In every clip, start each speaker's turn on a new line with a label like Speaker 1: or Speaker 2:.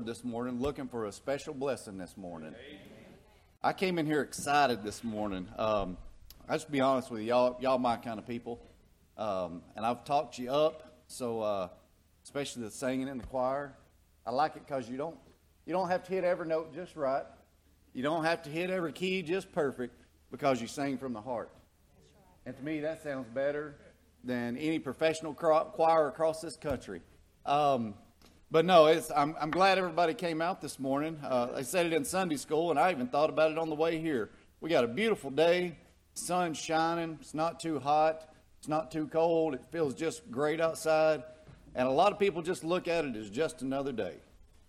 Speaker 1: Lord this morning looking for a special blessing this morning. I came in here excited this morning. Um, I just be honest with you, y'all, y'all my kind of people, um, and I've talked you up. So, uh, especially the singing in the choir, I like it because you don't you don't have to hit every note just right. You don't have to hit every key just perfect because you sing from the heart. And to me, that sounds better than any professional choir across this country. Um, but no, I'm, I'm, glad everybody came out this morning. Uh, I said it in Sunday school, and I even thought about it on the way here. We got a beautiful day, sun's shining, it's not too hot, it's not too cold, it feels just great outside. And a lot of people just look at it as just another day,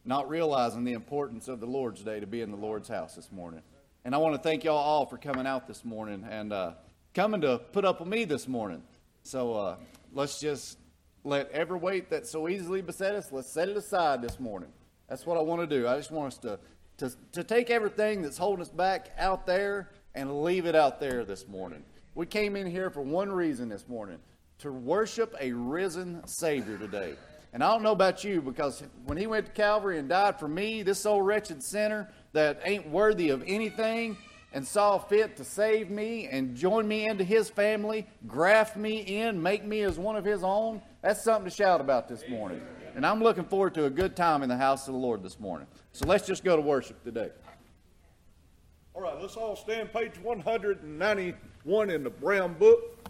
Speaker 1: not realizing the importance of the Lord's Day to be in the Lord's house this morning. And I want to thank y'all all for coming out this morning and uh, coming to put up with me this morning. So uh, let's just let every weight that so easily beset us, let's set it aside this morning. That's what I want to do. I just want us to, to, to take everything that's holding us back out there and leave it out there this morning. We came in here for one reason this morning to worship a risen Savior today. And I don't know about you because when he went to Calvary and died for me, this old wretched sinner that ain't worthy of anything, and saw fit to save me and join me into his family, graft me in, make me as one of his own, that's something to shout about this morning. And I'm looking forward to a good time in the house of the Lord this morning. So let's just go to worship today.
Speaker 2: All right, let's all stand page 191 in the brown book.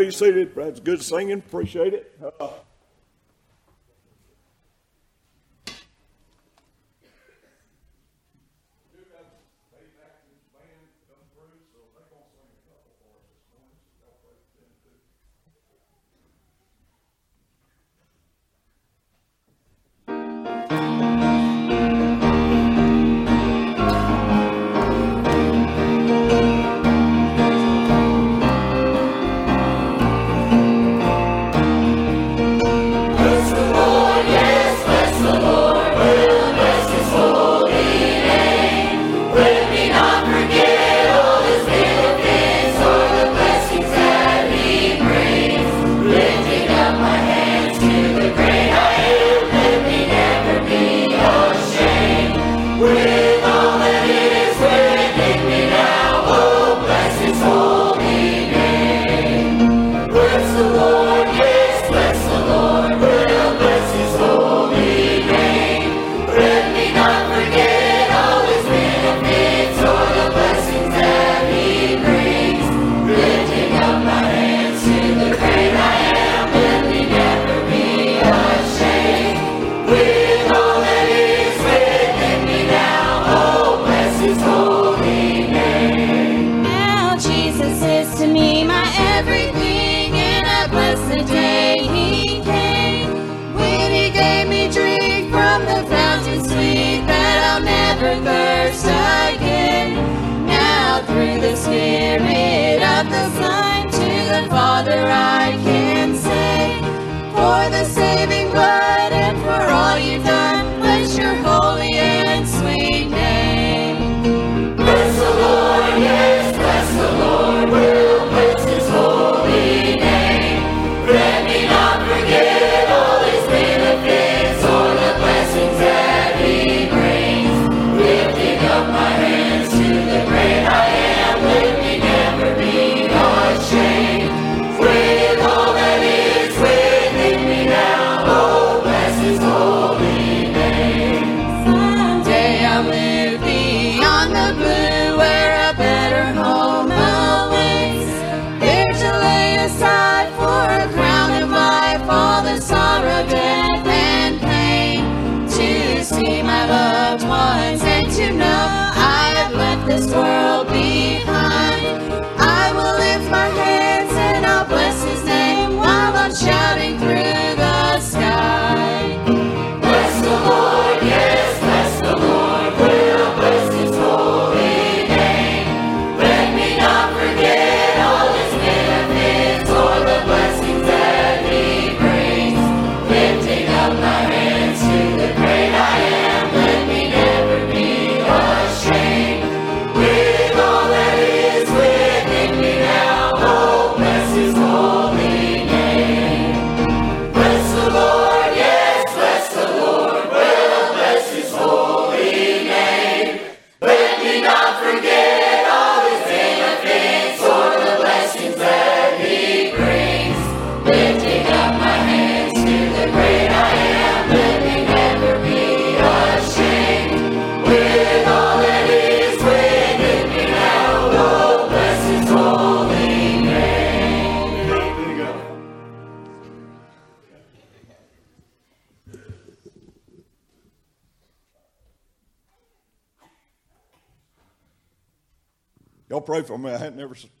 Speaker 2: Be
Speaker 3: seated. That's good singing. Appreciate it.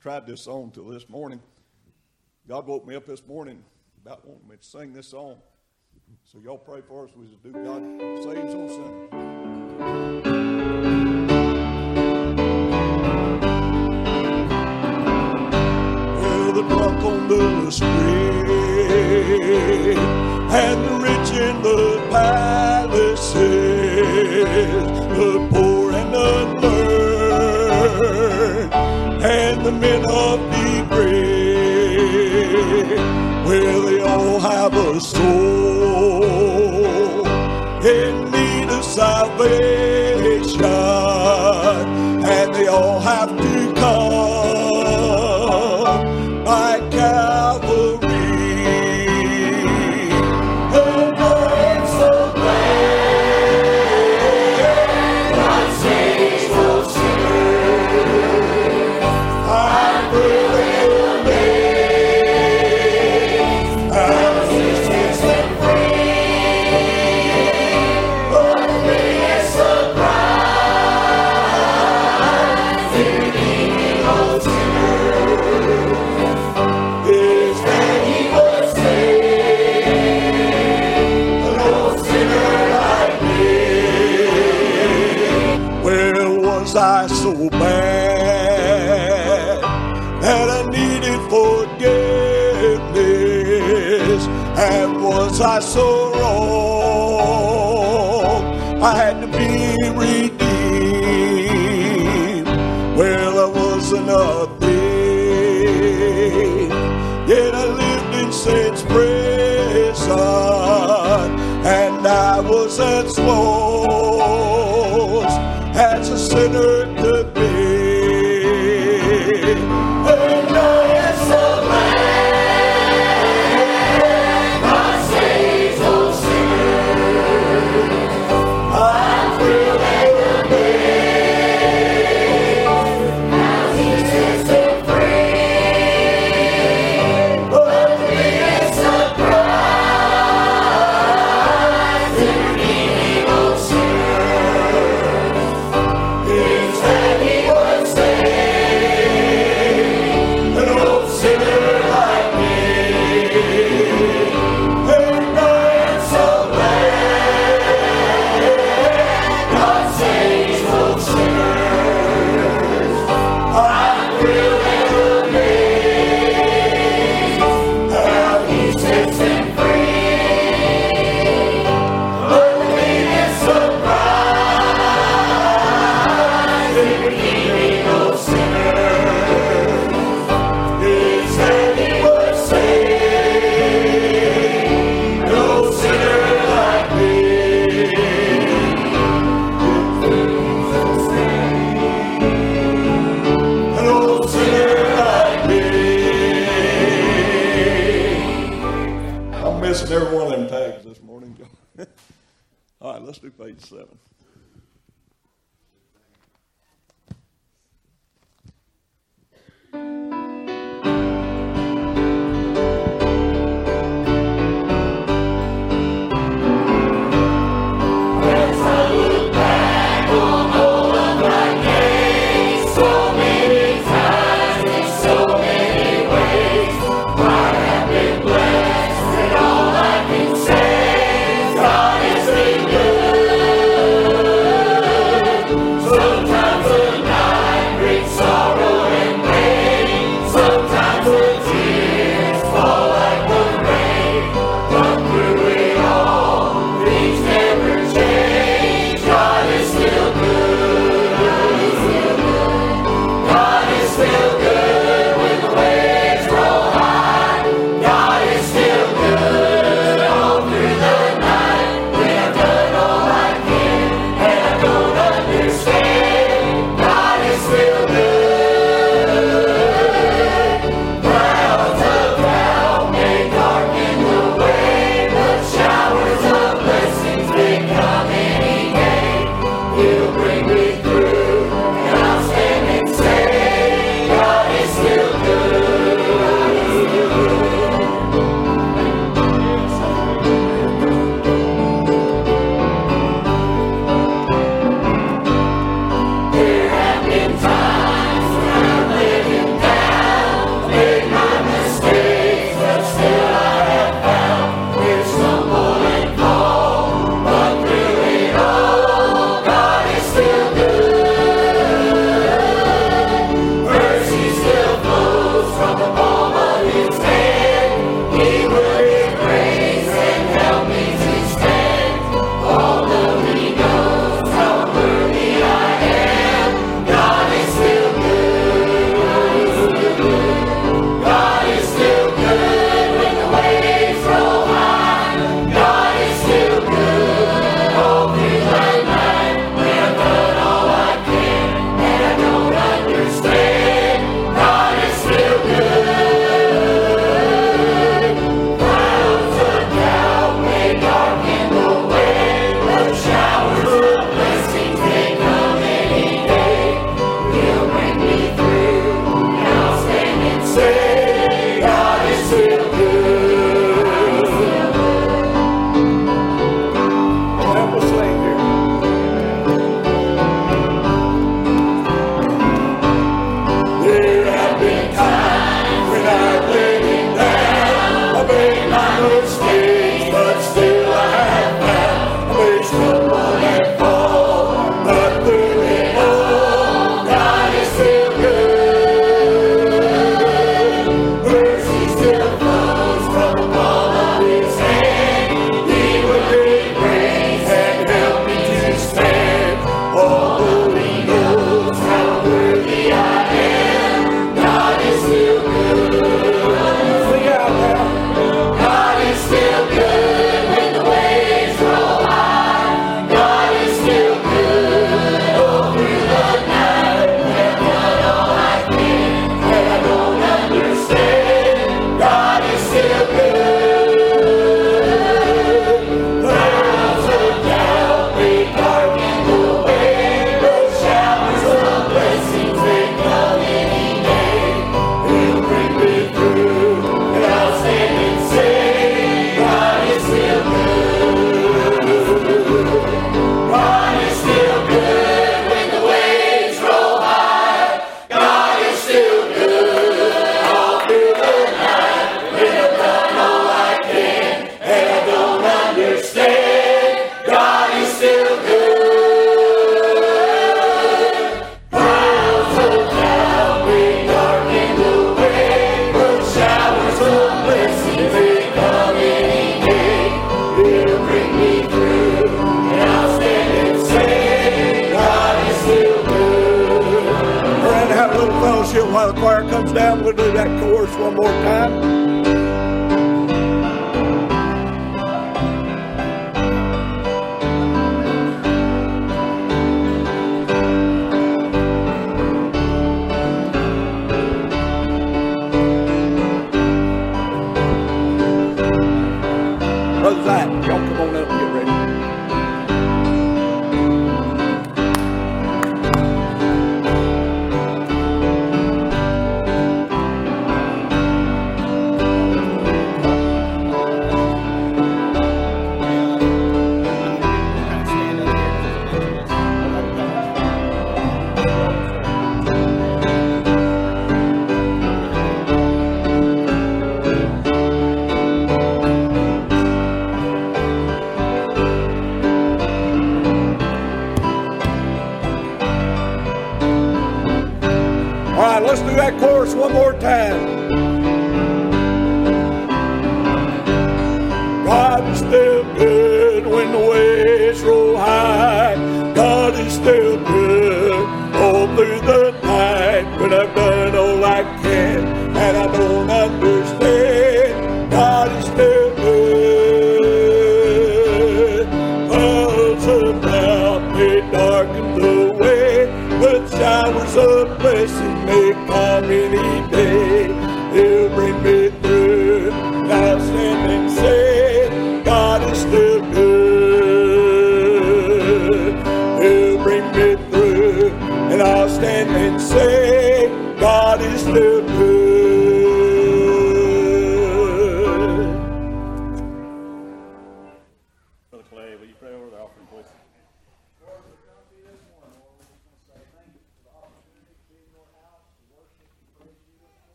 Speaker 3: Tried this song till this morning. God woke me up this morning about wanting me to sing this song. So y'all pray for us. We just do God saves on Sunday. Well, the drunk on the street and the rich in the palaces, the poor and the learned, and the men of degree. Well, they all have a soul in need of salvation, and they all have to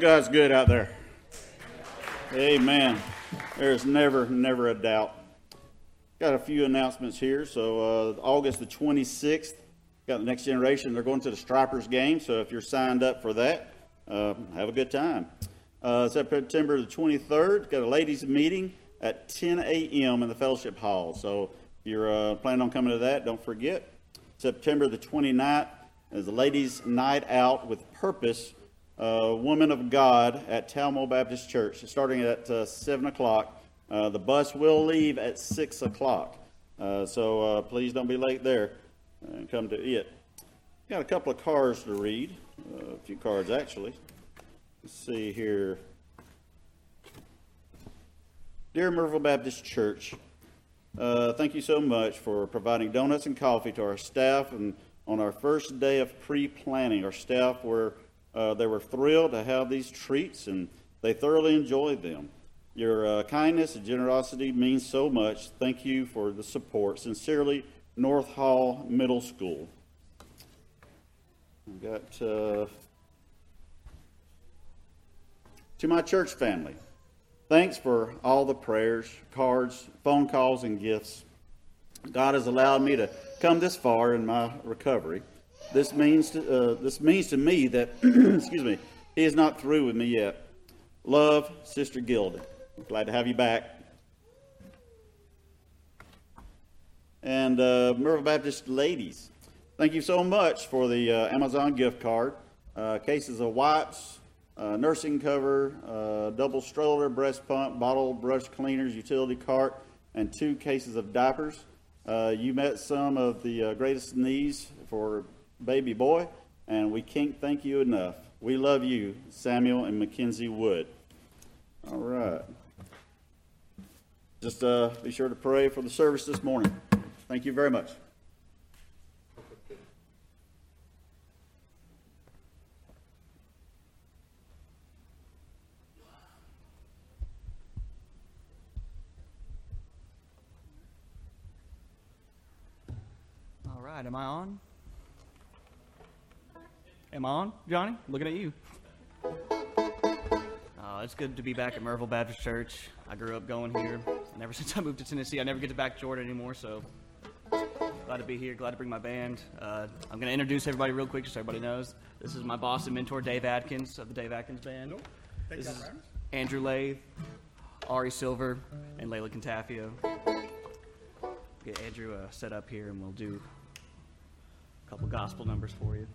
Speaker 4: God's good out there? Amen. There's never, never a doubt. Got a few announcements here. So, uh, August the 26th, got the next generation. They're going to the Stripers game. So, if you're signed up for that, uh, have a good time. Uh, September the 23rd, got a ladies' meeting at 10 a.m. in the fellowship hall. So, if you're uh, planning on coming to that, don't forget. September the 29th is a ladies' night out with purpose Woman of God at Talmo Baptist Church, starting at uh, 7 o'clock. Uh, the bus will leave at 6 o'clock. Uh, so uh, please don't be late there and come to it. got a couple of cards to read, a few cards actually. Let's see here. Dear Murrayville Baptist Church, uh, thank you so much for providing donuts and coffee to our staff. And on our first day of pre-planning, our staff were uh, they were thrilled to have these treats, and they thoroughly enjoyed them. Your uh, kindness and generosity means so much. Thank you for the support. Sincerely, North Hall Middle School. We've got uh, to my church family. Thanks for all the prayers, cards, phone calls, and gifts. God has allowed me to come this far in my recovery. This means to, uh, this means to me that, excuse me, He is not through with me yet. Love, Sister Gilda. Glad to have you back. And uh, Murrayville Baptist ladies, thank you so much for the uh, Amazon gift card. Uh, cases of wipes, uh, nursing cover, uh, double stroller, breast pump, bottle brush cleaners, utility cart, and two cases of diapers. Uh, you met some of the uh, greatest needs for baby boy, and we can't thank you enough. We love you, Samuel and Mackenzie Wood. All right. Just uh, be sure to pray for the service this morning. Thank you very much.
Speaker 5: All right, am I on? Am I on, Johnny? Looking at you. Uh, it's good to be back at Murrayville Baptist Church. I grew up going here, and ever since I moved to Tennessee, I never get to back Jordan anymore. So glad to be here. Glad to bring my band. Uh, I'm going to introduce everybody real quick, just so everybody knows. This is my boss and mentor, Dave Atkins of the Dave Atkins Band. This is Andrew Lathe, Ari Silver, and Layla Cantafio. Get Andrew uh, set up here, and we'll do a couple gospel numbers for you.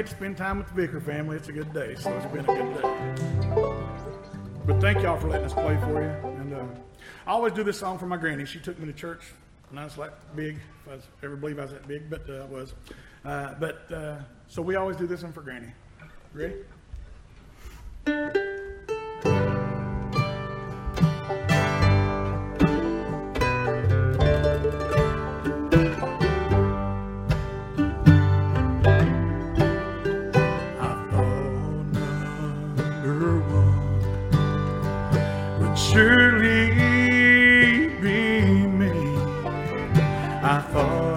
Speaker 5: get to spend time with the Vicker family. It's a good day, so it's been a good day. But thank y'all for letting us play for you. And uh, I always do this song for my granny. She took me to church when I was like big. If I was, ever believe I was that big, but uh, I was. Uh, but uh, so we always do this one for granny. Ready? surely be me. I thought.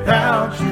Speaker 5: without you.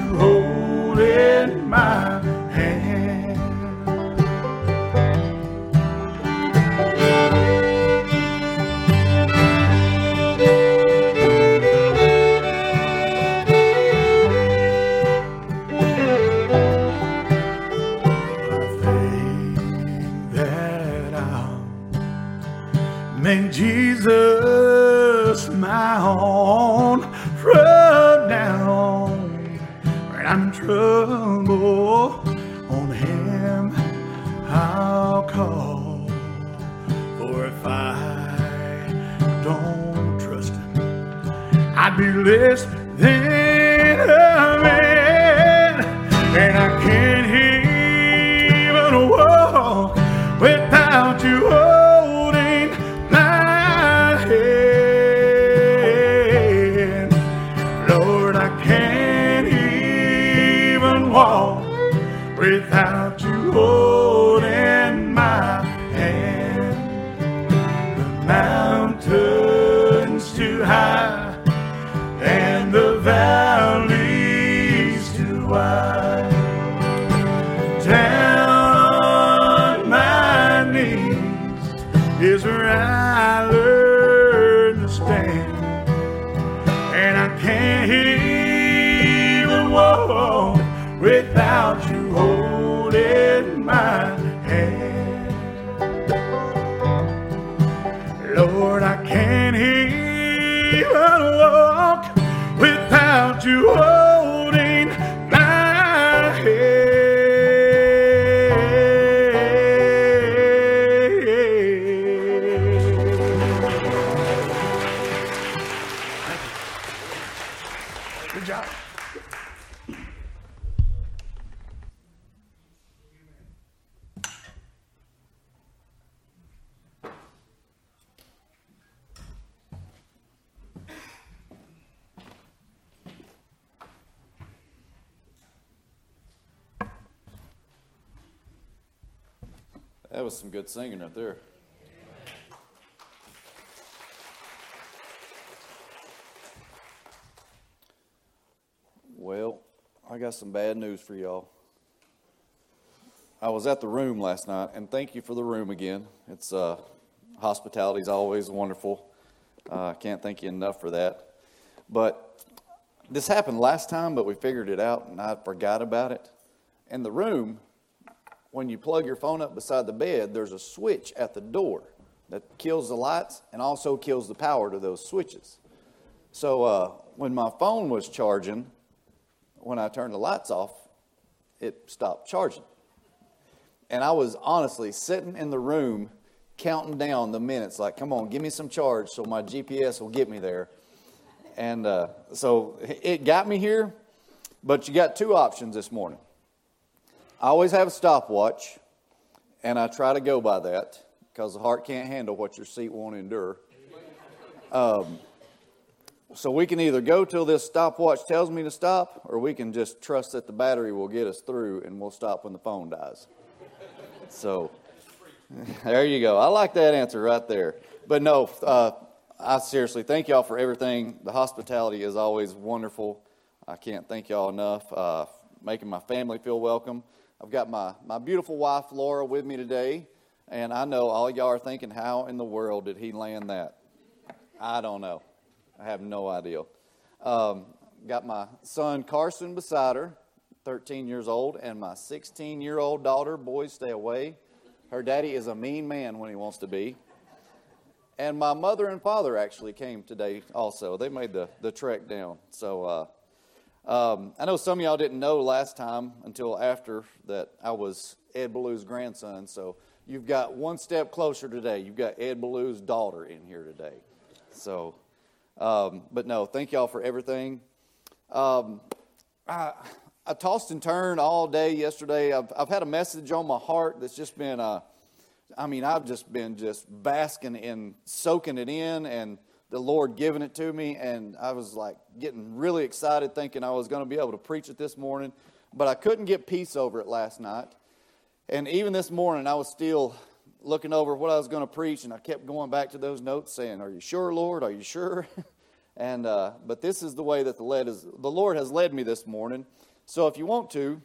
Speaker 1: Well, I got some bad news for y'all. I was at the room last night, and thank you for the room again. It's uh, hospitality is always wonderful. I uh, can't thank you enough for that. But this happened last time, but we figured it out, and I forgot about it. In the room, when you plug your phone up beside the bed, there's a switch at the door that kills the lights and also kills the power to those switches. So uh, when my phone was charging, when I turned the lights off, it stopped charging. And I was honestly sitting in the room counting down the minutes, like, come on, give me some charge so my GPS will get me there. And uh, so it got me here, but you got two options this morning. I always have a stopwatch, and I try to go by that because the heart can't handle what your seat won't endure. Um, so we can either go till this stopwatch tells me to stop, or we can just trust that the battery will get us through and we'll stop when the phone dies. So there you go. I like that answer right there. But no, uh, I seriously thank y'all for everything. The hospitality is always wonderful. I can't thank y'all enough. Uh, making my family feel welcome. I've got my, my beautiful wife, Laura, with me today. And I know all y'all are thinking, how in the world did he land that? I don't know. I have no idea. Um, got my son, Carson, beside her, 13 years old, and my 16 year old daughter. Boys, stay away. Her daddy is a mean man when he wants to be. And my mother and father actually came today also. They made the, the trek down. So, uh, um, I know some of y'all didn't know last time until after that I was Ed Ballew's grandson. So you've got one step closer today. You've got Ed Ballew's daughter in here today. So, um, but no, thank y'all for everything. Um, I, I tossed and turned all day yesterday. I've, I've had a message on my heart that's just been, uh, I mean, I've just been just basking in soaking it in and the Lord giving it to me, and I was like getting really excited, thinking I was going to be able to preach it this morning, but I couldn't get peace over it last night. And even this morning, I was still looking over what I was going to preach, and I kept going back to those notes, saying, "Are you sure, Lord? Are you sure?" and uh, but this is the way that the led is. The Lord has led me this morning. So if you want to,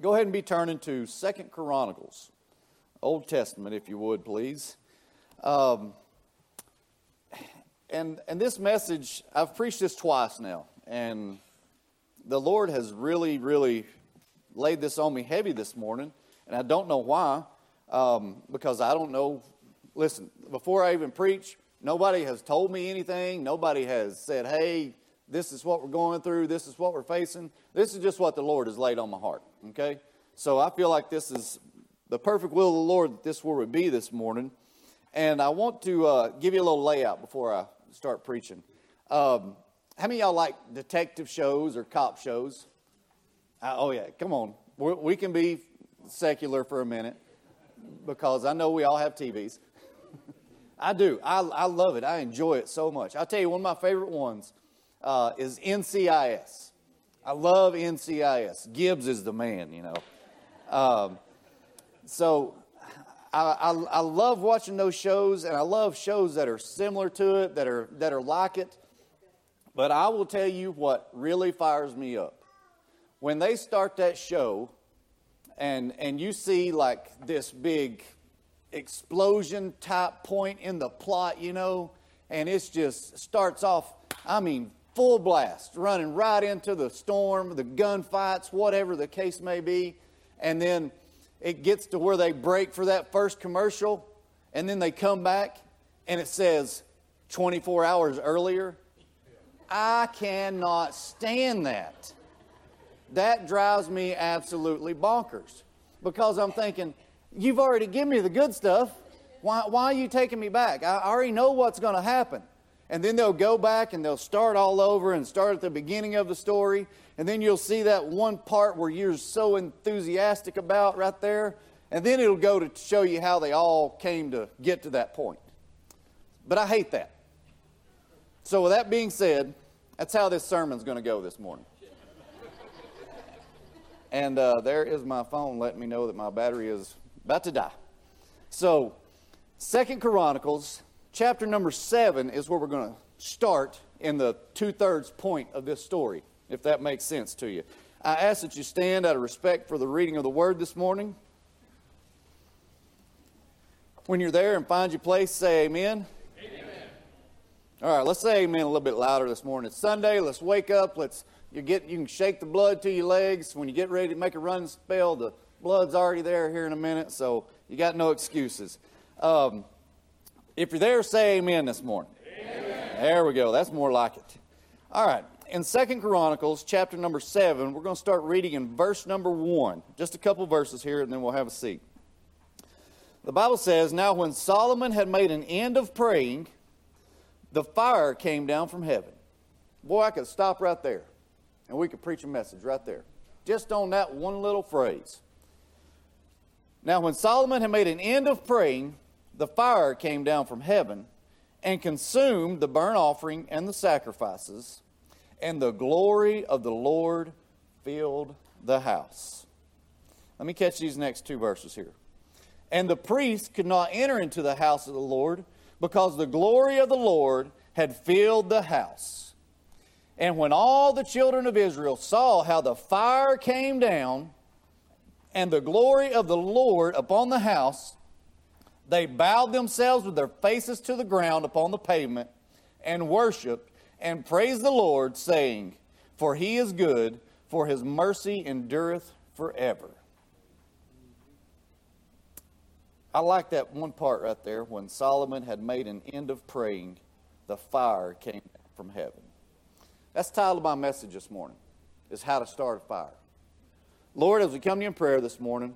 Speaker 1: go ahead and be turning to Second Chronicles, Old Testament, if you would, please. Um, and and this message I've preached this twice now, and the Lord has really, really laid this on me heavy this morning, and I don't know why, um, because I don't know. Listen, before I even preach, nobody has told me anything. Nobody has said, "Hey, this is what we're going through. This is what we're facing." This is just what the Lord has laid on my heart. Okay, so I feel like this is the perfect will of the Lord that this would be this morning. And I want to uh, give you a little layout before I start preaching. Um, how many y'all like detective shows or cop shows? Uh, oh, yeah, come on. We're, we can be secular for a minute because I know we all have TVs. I do. I, I love it. I enjoy it so much. I'll tell you, one of my favorite ones uh, is NCIS. I love NCIS. Gibbs is the man, you know. Um, so I, I, I, love watching those shows, and I love shows that are similar to it, that are that are like it. But I will tell you what really fires me up when they start that show, and and you see like this big explosion type point in the plot, you know, and it's just starts off. I mean, full blast, running right into the storm, the gunfights, whatever the case may be, and then it gets to where they break for that first commercial, and then they come back and it says 24 hours earlier. I cannot stand that. That drives me absolutely bonkers because I'm thinking, you've already given me the good stuff. Why, why are you taking me back? I already know what's going to happen. And then they'll go back and they'll start all over and start at the beginning of the story. And then you'll see that one part where you're so enthusiastic about right there. And then it'll go to show you how they all came to get to that point. But I hate that. So, with that being said, that's how this sermon's going to go this morning. And uh, there is my phone letting me know that my battery is about to die. So, Second Chronicles, chapter number seven, is where we're going to start in the two thirds point of this story, if that makes sense to you. I ask that you stand out of respect for the reading of the word this morning. When you're there and find your place, say amen. All right, let's say amen a little bit louder this morning. It's Sunday. Let's wake up. Let's you get you can shake the blood to your legs. When you get ready to make a run spell, the blood's already there here in a minute, so you got no excuses. Um, if you're there, say amen this morning. Amen. There we go. That's more like it. All right. In Second Chronicles, chapter number 7, we're going to start reading in verse number 1. Just a couple verses here, and then we'll have a seat. The Bible says, Now when Solomon had made an end of praying, the fire came down from heaven. Boy, I could stop right there, and we could preach a message right there. Just on that one little phrase. Now, when Solomon had made an end of praying, the fire came down from heaven and consumed the burnt offering and the sacrifices, and the glory of the Lord filled the house. Let me catch these next two verses here. And the priests could not enter into the house of the Lord because the glory of the Lord had filled the house. And when all the children of Israel saw how the fire came down and the glory of the Lord upon the house, they bowed themselves with their faces to the ground upon the pavement and worshiped and praised the Lord, saying, For he is good, for his mercy endureth forever. I like that one part right there when Solomon had made an end of praying, the fire came from heaven. That's the title of my message this morning, is how to start a fire. Lord, as we come to you in prayer this morning,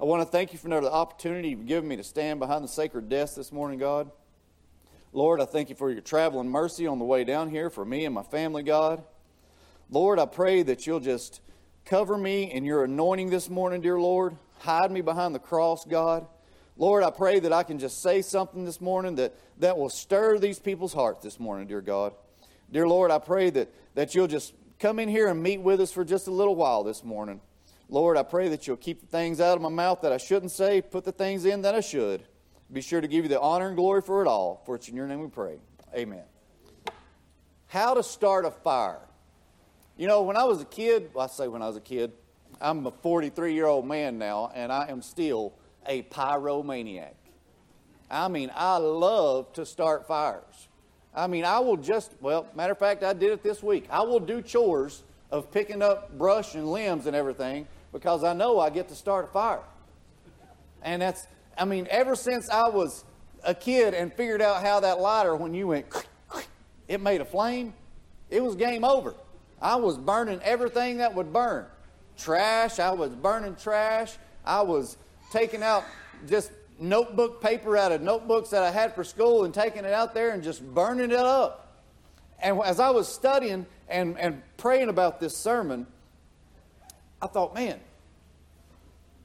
Speaker 1: I want to thank you for another opportunity you've given me to stand behind the sacred desk this morning, God. Lord, I thank you for your traveling mercy on the way down here for me and my family, God. Lord, I pray that you'll just cover me in your anointing this morning, dear Lord. Hide me behind the cross, God. Lord, I pray that I can just say something this morning that, that will stir these people's hearts this morning, dear God. Dear Lord, I pray that, that you'll just come in here and meet with us for just a little while this morning. Lord, I pray that you'll keep the things out of my mouth that I shouldn't say, put the things in that I should. Be sure to give you the honor and glory for it all. For it's in your name we pray. Amen. How to start a fire. You know, when I was a kid, well, I say when I was a kid, I'm a 43 year old man now, and I am still a pyromaniac. I mean, I love to start fires. I mean, I will just, well, matter of fact, I did it this week. I will do chores of picking up brush and limbs and everything because I know I get to start a fire. And that's, I mean, ever since I was a kid and figured out how that lighter, when you went, it made a flame, it was game over. I was burning everything that would burn. Trash, I was burning trash. I was taking out just notebook paper out of notebooks that I had for school and taking it out there and just burning it up. And as I was studying and, and praying about this sermon, I thought, man,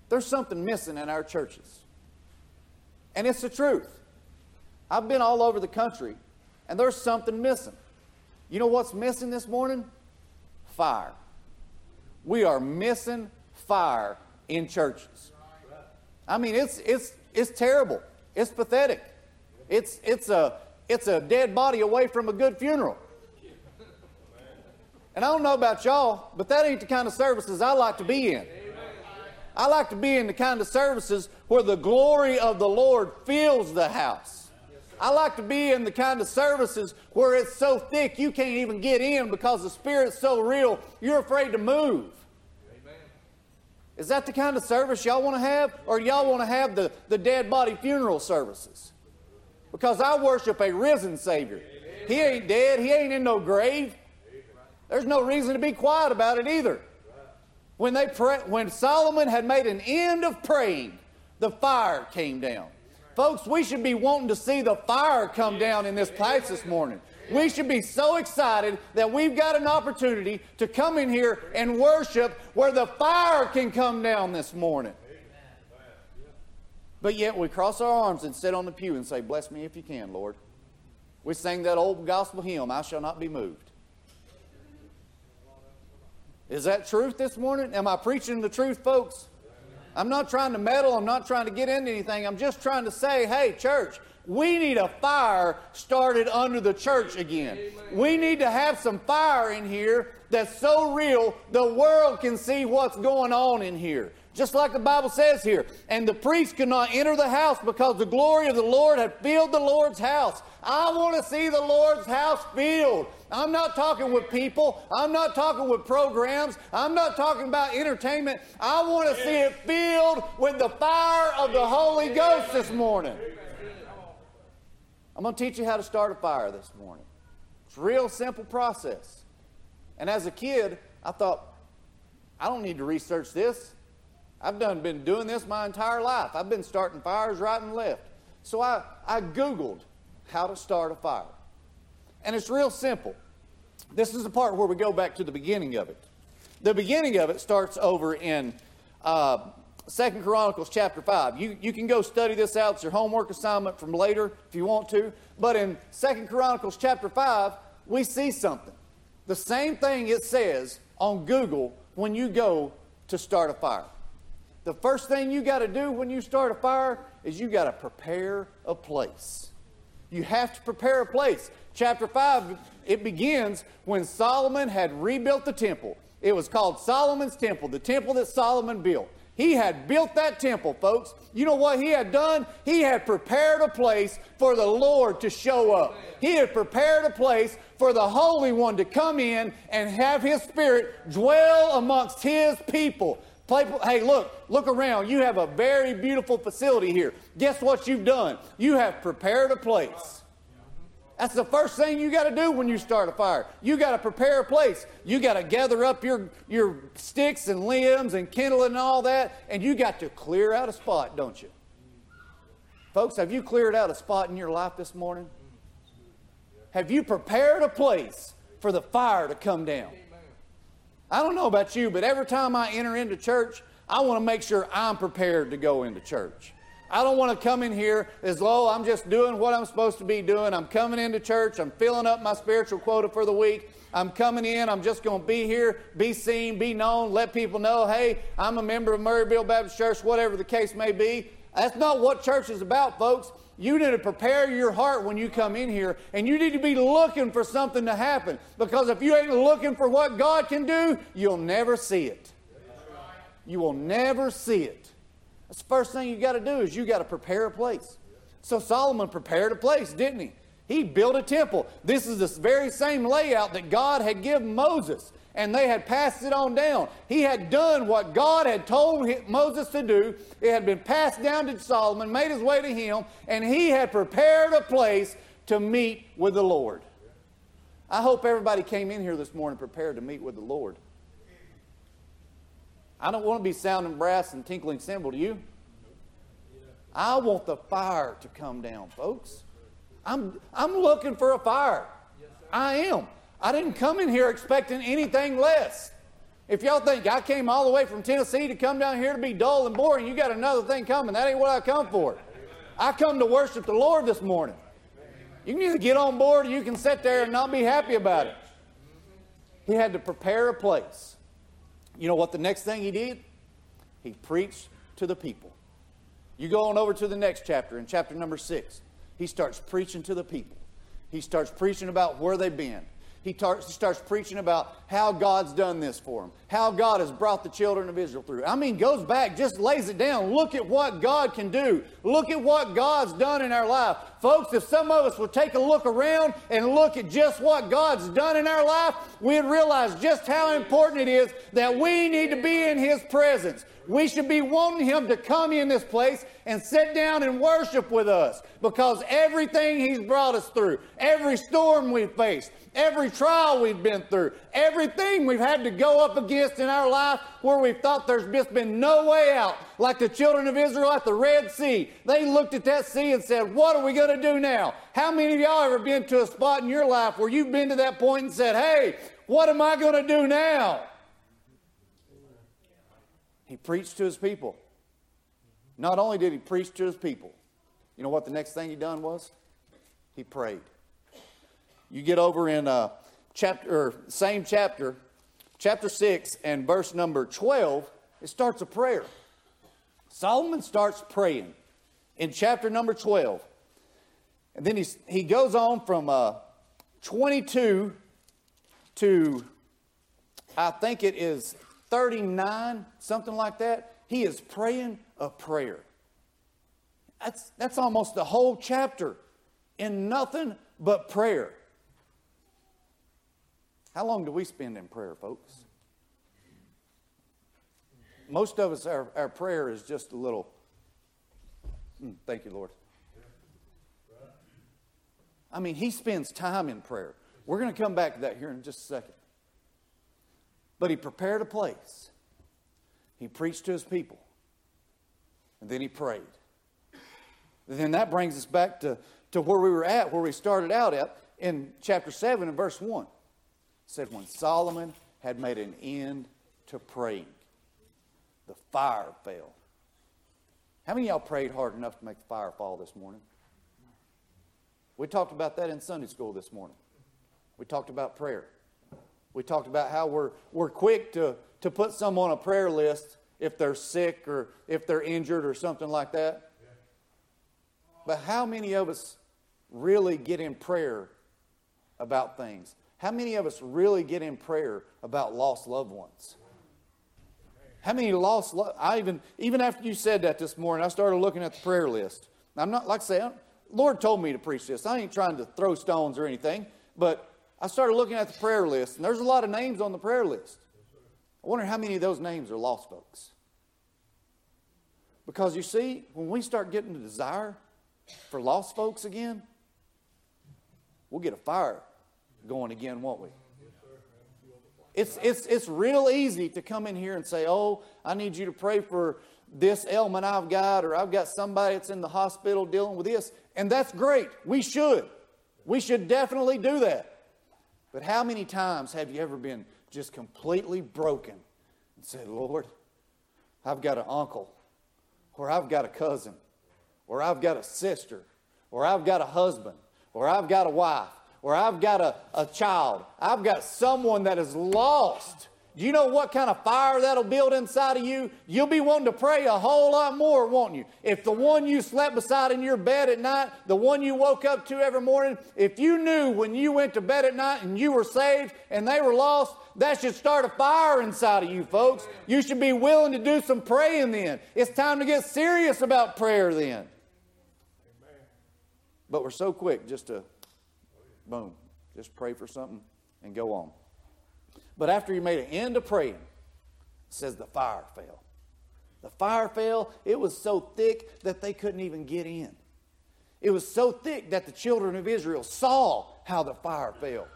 Speaker 1: there's something missing in our churches. And it's the truth. I've been all over the country, and there's something missing. You know what's missing this morning? Fire. We are missing fire in churches. I mean, it's, it's, it's terrible. It's pathetic. It's, it's, a, it's a dead body away from a good funeral. And I don't know about y'all, but that ain't the kind of services I like to be in. I like to be in the kind of services where the glory of the Lord fills the house. I like to be in the kind of services where it's so thick you can't even get in because the Spirit's so real you're afraid to move. Is that the kind of service y'all want to have? Or y'all want to have the, the dead body funeral services? Because I worship a risen Savior. He ain't dead. He ain't in no grave. There's no reason to be quiet about it either. When, they pray, when Solomon had made an end of praying, the fire came down. Folks, we should be wanting to see the fire come down in this place this morning. We should be so excited that we've got an opportunity to come in here and worship where the fire can come down this morning. But yet we cross our arms and sit on the pew and say, Bless me if you can, Lord. We sing that old gospel hymn, I shall not be moved. Is that truth this morning? Am I preaching the truth, folks? I'm not trying to meddle. I'm not trying to get into anything. I'm just trying to say, hey, church, we need a fire started under the church again. We need to have some fire in here that's so real the world can see what's going on in here. Just like the Bible says here. And the priest could not enter the house because the glory of the Lord had filled the Lord's house. I want to see the Lord's house filled. I'm not talking with people. I'm not talking with programs. I'm not talking about entertainment. I want to see it filled with the fire of the Holy Ghost this morning. I'm going to teach you how to start a fire this morning. It's a real simple process. And as a kid, I thought, I don't need to research this. I've done been doing this my entire life. I've been starting fires right and left. So I, I Googled how to start a fire. And it's real simple. This is the part where we go back to the beginning of it. The beginning of it starts over in uh, Second Chronicles chapter 5. You, you can go study this out. It's your homework assignment from later if you want to. But in Second Chronicles chapter 5, we see something. The same thing it says on Google when you go to start a fire. The first thing you got to do when you start a fire is you got to prepare a place. You have to prepare a place. Chapter 5, it begins when Solomon had rebuilt the temple. It was called Solomon's temple, the temple that Solomon built. He had built that temple, folks. You know what he had done? He had prepared a place for the Lord to show up. He had prepared a place for the Holy One to come in and have his Spirit dwell amongst his people. Hey, look, look around. You have a very beautiful facility here. Guess what you've done? You have prepared a place. That's the first thing you got to do when you start a fire. You got to prepare a place. You got to gather up your, your sticks and limbs and kindling and all that, and you got to clear out a spot, don't you? Folks, have you cleared out a spot in your life this morning? Have you prepared a place for the fire to come down? I don't know about you, but every time I enter into church, I want to make sure I'm prepared to go into church. I don't want to come in here as though I'm just doing what I'm supposed to be doing. I'm coming into church, I'm filling up my spiritual quota for the week. I'm coming in, I'm just going to be here, be seen, be known, let people know, hey, I'm a member of Murrayville Baptist Church, whatever the case may be. That's not what church is about, folks. You need to prepare your heart when you come in here, and you need to be looking for something to happen. Because if you ain't looking for what God can do, you'll never see it. You will never see it. That's the first thing you got to do is you got to prepare a place. So Solomon prepared a place, didn't he? He built a temple. This is the very same layout that God had given Moses and they had passed it on down. He had done what God had told Moses to do. It had been passed down to Solomon, made his way to him, and he had prepared a place to meet with the Lord. I hope everybody came in here this morning prepared to meet with the Lord. I don't want to be sounding brass and tinkling cymbal, do you? I want the fire to come down, folks. I'm, I'm looking for a fire. I am. I didn't come in here expecting anything less. If y'all think I came all the way from Tennessee to come down here to be dull and boring, you got another thing coming. That ain't what I come for. I come to worship the Lord this morning. You can either get on board or you can sit there and not be happy about it. He had to prepare a place. You know what the next thing he did? He preached to the people. You go on over to the next chapter, in chapter number six. He starts preaching to the people. He starts preaching about where they've been, he, tar- starts preaching about how God's done this for him, how God has brought the children of Israel through. I mean, goes back, just lays it down. Look at what God can do. Look at what God's done in our life. Folks, if some of us would take a look around and look at just what God's done in our life, we'd realize just how important it is that we need to be in His presence. We should be wanting Him to come in this place and sit down and worship with us because everything He's brought us through, every storm we've faced, every trial we've been through, everything we've had to go up against in our life where we've thought there's just been no way out, like the children of Israel at the Red Sea. They looked at that sea and said, What are we going to do now? How many of y'all ever been to a spot in your life where you've been to that point and said, Hey, what am I going to do now? He preached to his people. Not only did he preach to his people, you know what the next thing he done was? He prayed. You get over in uh, chapter, same chapter, chapter 6 and verse number 12, it starts a prayer. Solomon starts praying in chapter number 12. And then he, he goes on from uh, 22 to, I think it is 39, something like that. He is praying a prayer. That's, that's almost the whole chapter in nothing but prayer. How long do we spend in prayer, folks? Most of us, our, our prayer is just a little, "Hmm, thank you, Lord. I mean, he spends time in prayer. We're going to come back to that here in just a second. But he prepared a place, he preached to his people, and then he prayed. And then that brings us back to, to where we were at, where we started out at in chapter 7 and verse 1 said, When Solomon had made an end to praying, the fire fell. How many of y'all prayed hard enough to make the fire fall this morning? We talked about that in Sunday school this morning. We talked about prayer. We talked about how we're, we're quick to, to put someone on a prayer list if they're sick or if they're injured or something like that. But how many of us really get in prayer about things? How many of us really get in prayer about lost loved ones? How many lost? Lo- I even even after you said that this morning, I started looking at the prayer list. I'm not like I say, I'm- Lord told me to preach this. I ain't trying to throw stones or anything, but I started looking at the prayer list, and there's a lot of names on the prayer list. I wonder how many of those names are lost folks. Because you see, when we start getting the desire for lost folks again, we'll get a fire going again, won't we? It's, it's, it's real easy to come in here and say, Oh, I need you to pray for this ailment I've got, or I've got somebody that's in the hospital dealing with this. And that's great. We should. We should definitely do that. But how many times have you ever been just completely broken and said, Lord, I've got an uncle, or I've got a cousin, or I've got a sister, or I've got a husband, or I've got a wife, or I've got a, a child. I've got someone that is lost. Do you know what kind of fire that'll build inside of you? You'll be wanting to pray a whole lot more, won't you? If the one you slept beside in your bed at night, the one you woke up to every morning, if you knew when you went to bed at night and you were saved and they were lost, that should start a fire inside of you, folks. You should be willing to do some praying then. It's time to get serious about prayer then. But we're so quick just to, boom, just pray for something and go on. But after he made an end of praying, says the fire fell. The fire fell. It was so thick that they couldn't even get in. It was so thick that the children of Israel saw how the fire fell.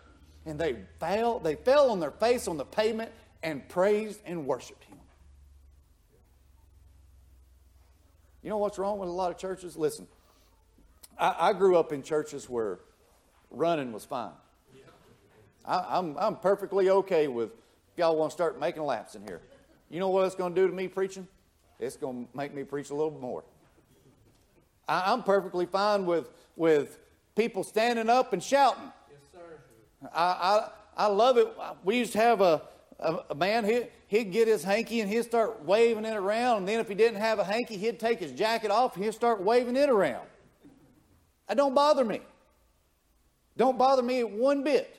Speaker 1: And they fell, they fell on their face on the pavement and praised and worshiped him. You know what's wrong with a lot of churches? Listen, I, I grew up in churches where running was fine. I, I'm, I'm perfectly okay with y'all want to start making laps in here. You know what it's going to do to me preaching? It's going to make me preach a little more. I, I'm perfectly fine with, with people standing up and shouting. Yes, sir. I, I, I love it. We used to have a, a, a man, he, he'd get his hanky and he'd start waving it around. And then if he didn't have a hanky, he'd take his jacket off and he'd start waving it around. That don't bother me. Don't bother me one bit.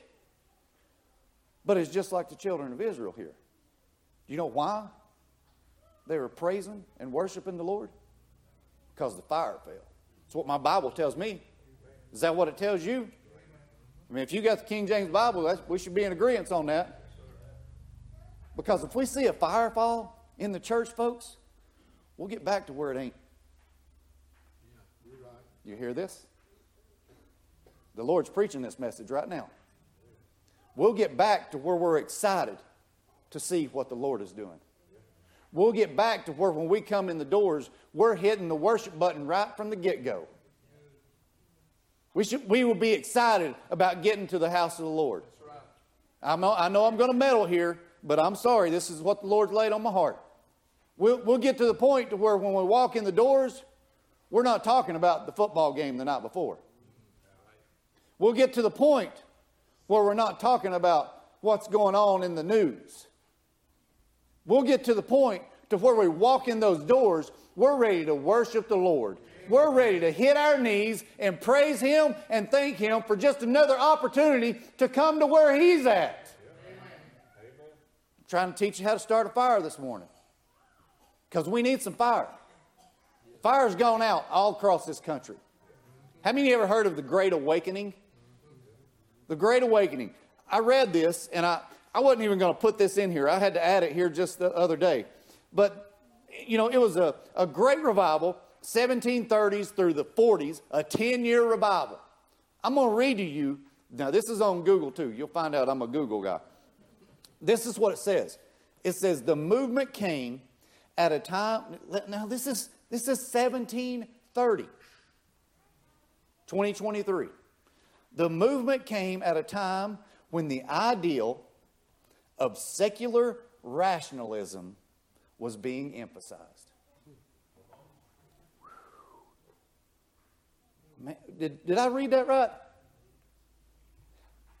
Speaker 1: But it's just like the children of Israel here. Do you know why they were praising and worshiping the Lord? Because the fire fell. That's what my Bible tells me. Is that what it tells you? I mean, if you got the King James Bible, we should be in agreement on that. Because if we see a fire fall in the church, folks, we'll get back to where it ain't. You hear this? The Lord's preaching this message right now. We'll get back to where we're excited to see what the Lord is doing. We'll get back to where when we come in the doors, we're hitting the worship button right from the get go. We, should, we will be excited about getting to the house of the Lord. I'm I know I'm going to meddle here, but I'm sorry. This is what the Lord's laid on my heart. We'll, we'll get to the point to where when we walk in the doors, we're not talking about the football game the night before. We'll get to the point where we're not talking about what's going on in the news. We'll get to the point to where we walk in those doors, we're ready to worship the Lord. We're ready to hit our knees and praise Him and thank Him for just another opportunity to come to where He's at. I'm trying to teach you how to start a fire this morning because we need some fire. Fire's gone out all across this country. Have you ever heard of the Great Awakening? The Great Awakening. I read this and I, I wasn't even going to put this in here. I had to add it here just the other day. But, you know, it was a, a great revival, 1730s through the 40s, a 10 year revival. I'm going to read to you. Now, this is on Google too. You'll find out I'm a Google guy. This is what it says it says, the movement came at a time. Now, this is, this is 1730, 2023. The movement came at a time when the ideal of secular rationalism was being emphasized. Man, did, did I read that right?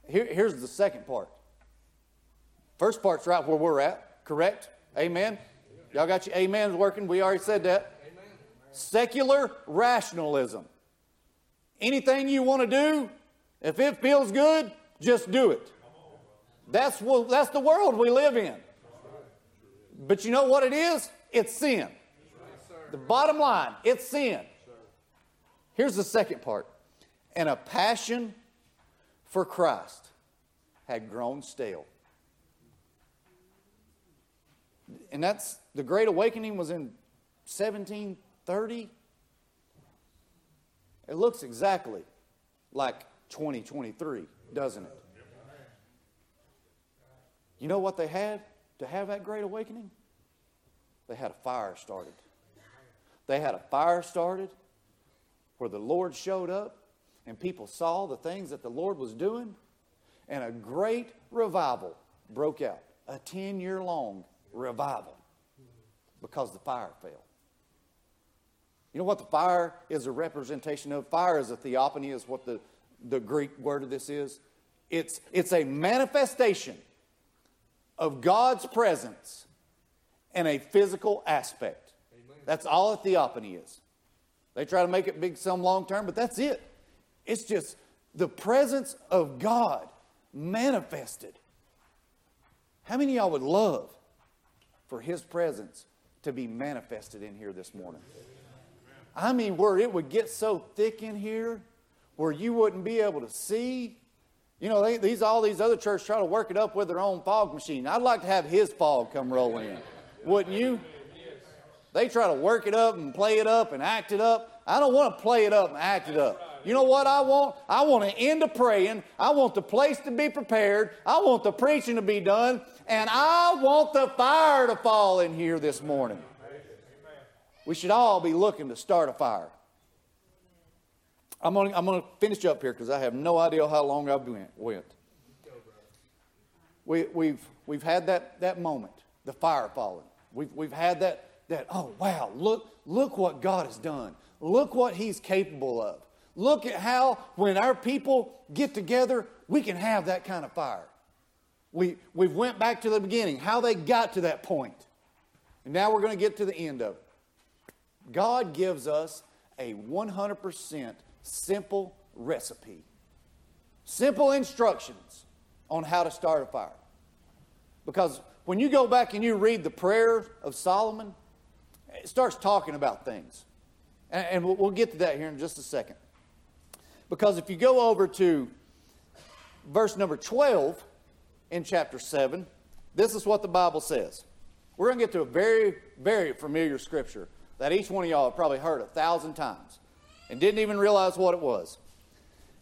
Speaker 1: Here, here's the second part. First part's right where we're at, correct? Amen? Y'all got your amens working? We already said that. Secular rationalism. Anything you want to do, if it feels good, just do it. That's, what, that's the world we live in. But you know what it is? It's sin. The bottom line, it's sin. Here's the second part. And a passion for Christ had grown stale. And that's the Great Awakening was in 1730. It looks exactly like 2023, doesn't it? You know what they had to have that great awakening? They had a fire started. They had a fire started where the Lord showed up and people saw the things that the Lord was doing, and a great revival broke out. A 10 year long revival because the fire fell. You know what the fire is a representation of? Fire is a theophany, is what the, the Greek word of this is. It's, it's a manifestation of God's presence in a physical aspect. That's all a theophany is. They try to make it big some long term, but that's it. It's just the presence of God manifested. How many of y'all would love for His presence to be manifested in here this morning? I mean, where it would get so thick in here where you wouldn't be able to see you know, they, these all these other churches try to work it up with their own fog machine. I'd like to have his fog come rolling in, wouldn't you? They try to work it up and play it up and act it up. I don't want to play it up and act it up. You know what I want? I want an end of praying. I want the place to be prepared. I want the preaching to be done. And I want the fire to fall in here this morning. We should all be looking to start a fire. I'm going to I'm gonna finish up here because I have no idea how long I've went. went. We, we've, we've had that, that moment, the fire falling. We've, we've had that, that, oh, wow, look, look what God has done. Look what He's capable of. Look at how, when our people get together, we can have that kind of fire. We, we've went back to the beginning, how they got to that point. And now we're going to get to the end of it. God gives us a 100% simple recipe, simple instructions on how to start a fire. Because when you go back and you read the prayer of Solomon, it starts talking about things. And, we'll get to that here in just a second. Because if you go over to verse number 12 in chapter 7, this is what the Bible says. We're going to get to a very, very familiar scripture that each one of y'all have probably heard a thousand times and didn't even realize what it was.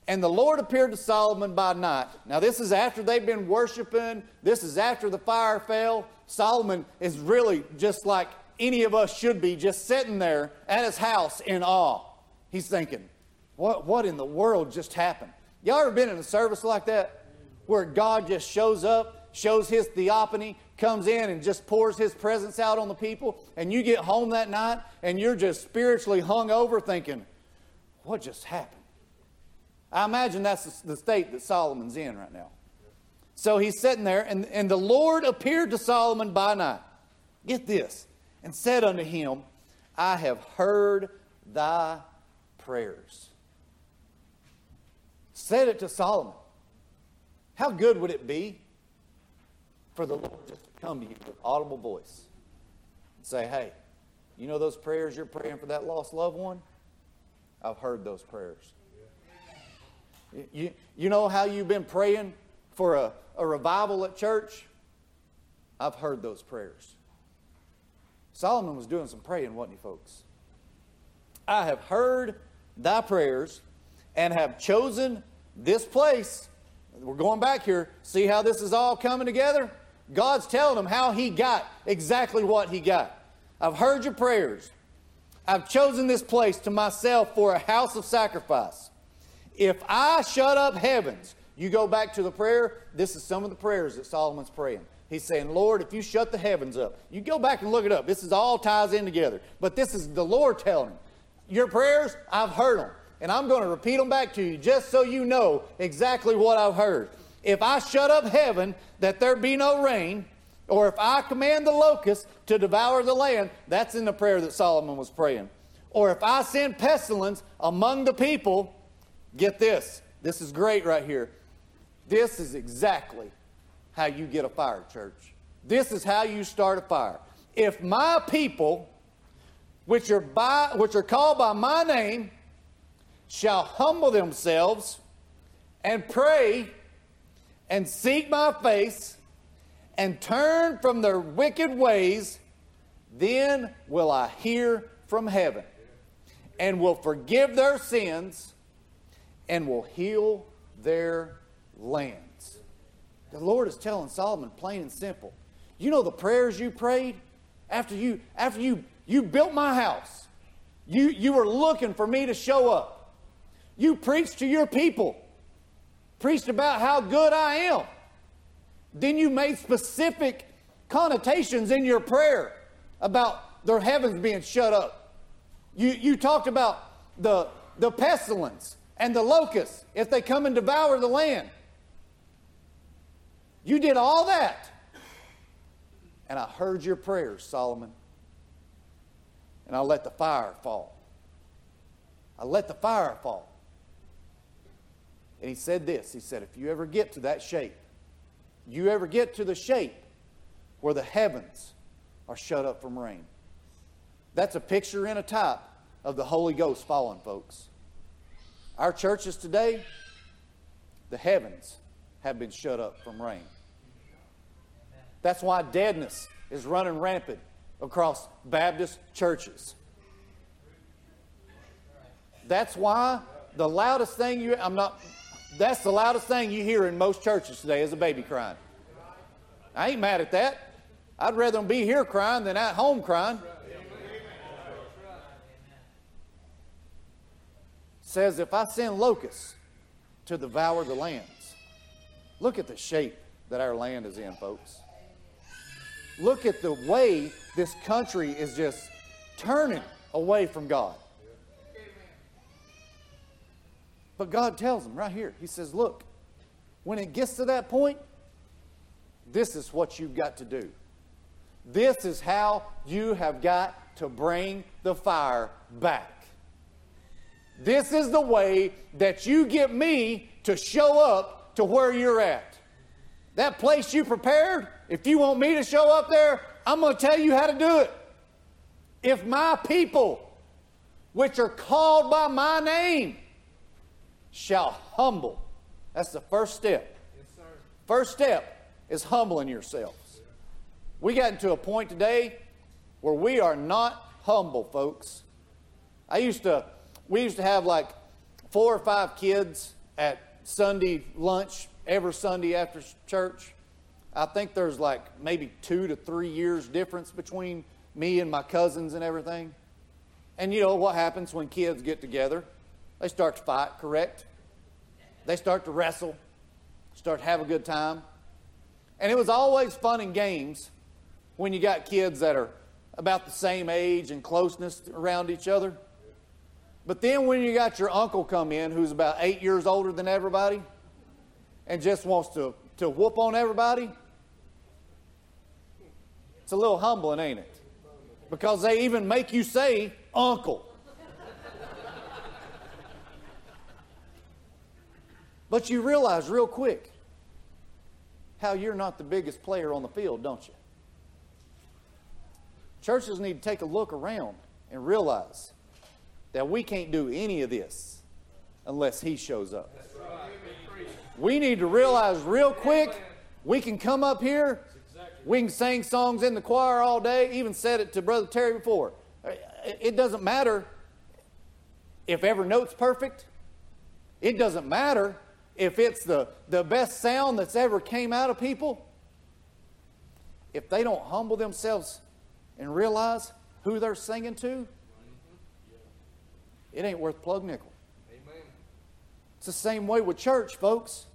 Speaker 1: And the Lord appeared to Solomon by night. Now, this is after they've been worshiping, this is after the fire fell. Solomon is really just like any of us should be, just sitting there at his house in awe. He's thinking, what, what in the world just happened? Y'all ever been in a service like that where God just shows up, shows his theophany, comes in and just pours his presence out on the people, and you get home that night and you're just spiritually hung over thinking, what just happened? I imagine that's the state that Solomon's in right now. So he's sitting there, and, and the Lord appeared to Solomon by night. Get this, and said unto him, I have heard thy prayers. Said it to Solomon. How good would it be for the Lord just to come to you with audible voice and say, Hey, you know those prayers you're praying for that lost loved one? I've heard those prayers. You, you know how you've been praying for a, a revival at church? I've heard those prayers. Solomon was doing some praying, wasn't he, folks? I have heard thy prayers and have chosen this place. We're going back here. See how this is all coming together? God's telling him how he got exactly what he got. I've heard your prayers. I've chosen this place to myself for a house of sacrifice. If I shut up heavens, you go back to the prayer, this is some of the prayers that Solomon's praying. He's saying, Lord, if you shut the heavens up, you go back and look it up. This is all ties in together. But this is the Lord telling him, Your prayers, I've heard them. And I'm going to repeat them back to you just so you know exactly what I've heard. If I shut up heaven that there be no rain, or if I command the locust to devour the land, that's in the prayer that Solomon was praying. Or if I send pestilence among the people, Get this. This is great right here. This is exactly how you get a fire, church. This is how you start a fire. If my people, which are, by, which are called by my name, shall humble themselves and pray and seek my face and turn from their wicked ways, then will I hear from heaven and will forgive their sins and will heal their lands. The Lord is telling Solomon plain and simple. You know the prayers you prayed after you after you you built my house. You you were looking for me to show up. You preached to your people. Preached about how good I am. Then you made specific connotations in your prayer about their heavens being shut up. You you talked about the the pestilence and the locusts if they come and devour the land. You did all that. And I heard your prayers, Solomon. And I let the fire fall. I let the fire fall. And he said this He said, if you ever get to that shape, you ever get to the shape where the heavens are shut up from rain, that's a picture and a type of the Holy Ghost falling, folks. Our churches today, the heavens have been shut up from rain. That's why deadness is running rampant across Baptist churches. That's why the loudest thing you I'm not that's the loudest thing you hear in most churches today is a baby crying. I ain't mad at that. I'd rather them be here crying than at home crying. says, If I send locusts to devour the lands, look at the shape that our land is in, folks. Look at the way this country is just turning away from God. But God tells him right here, He says, Look, when it gets to that point, this is what you've got to do. This is how you have got to bring the fire back. This is the way that you get me to show up to where you're at. That place you prepared, if you want me to show up there, I'm going to tell you how to do it. If my people, which are called by my name, shall humble. That's the first step. First step is humbling yourselves. We got to a point today where we are not humble, folks. I used to, we used to have like four or five kids at Sunday lunch every Sunday after church. I think there's like maybe two to three years difference between me and my cousins and everything. And you know what happens when kids get together? They start to fight, correct? They start to wrestle, start to have a good time. And it was always fun and games when you got kids that are about the same age and closeness around each other. But then when you got your uncle come in who's about eight years older than everybody and just wants to, to whoop on everybody, it's a little humbling, ain't it? Because they even make you say uncle. But you realize real quick how you're not the biggest player on the field, don't you? Churches need to take a look around and realize that we can't do any of this unless He shows up. We need to realize real quick we can come up here, we can sing songs in the choir all day, even said it to Brother Terry before. It doesn't matter if every note's perfect. It doesn't matter if it's the, the best sound that's ever came out of people. If they don't humble themselves and realize who they're singing to, it ain't worth plug nickel. It's the same way with church, folks.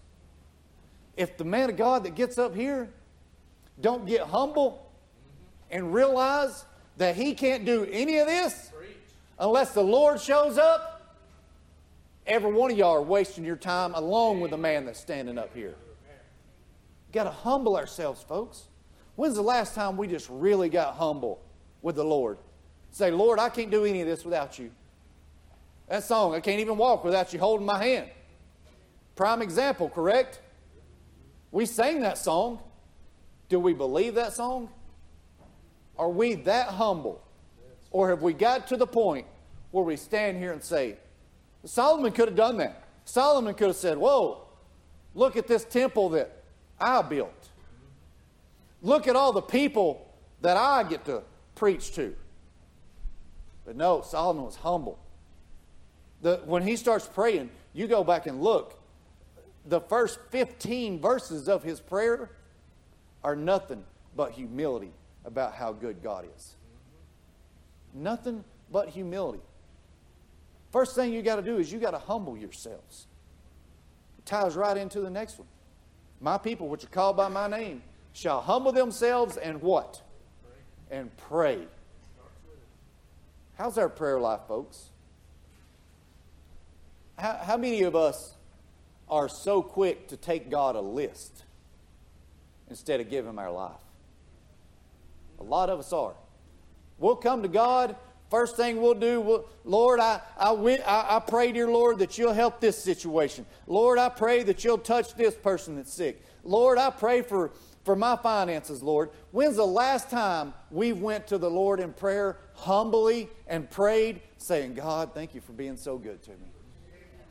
Speaker 1: If the man of God that gets up here don't get humble mm-hmm. and realize that he can't do any of this unless the Lord shows up, every one of y'all are wasting your time along with the man that's standing up here. Got to humble ourselves, folks. When's the last time we just really got humble with the Lord? Say, Lord, I can't do any of this without you. That song, I can't even walk without you holding my hand. Prime example, correct? We sang that song. Do we believe that song? Are we that humble? Or have we got to the point where we stand here and say, Solomon could have done that. Solomon could have said, Whoa, look at this temple that I built. Look at all the people that I get to preach to. But no, Solomon was humble. The, when he starts praying, you go back and look. The first 15 verses of his prayer are nothing but humility about how good God is. Nothing but humility. First thing you got to do is you got to humble yourselves. It ties right into the next one. My people, which are called by my name, shall humble themselves and what? And pray. How's our prayer life, folks? How, how many of us are so quick to take God a list instead of give Him our life? A lot of us are. We'll come to God. First thing we'll do, we'll, Lord, I, I, went, I, I pray, dear Lord, that you'll help this situation. Lord, I pray that you'll touch this person that's sick. Lord, I pray for, for my finances, Lord. When's the last time we went to the Lord in prayer humbly and prayed, saying, God, thank you for being so good to me?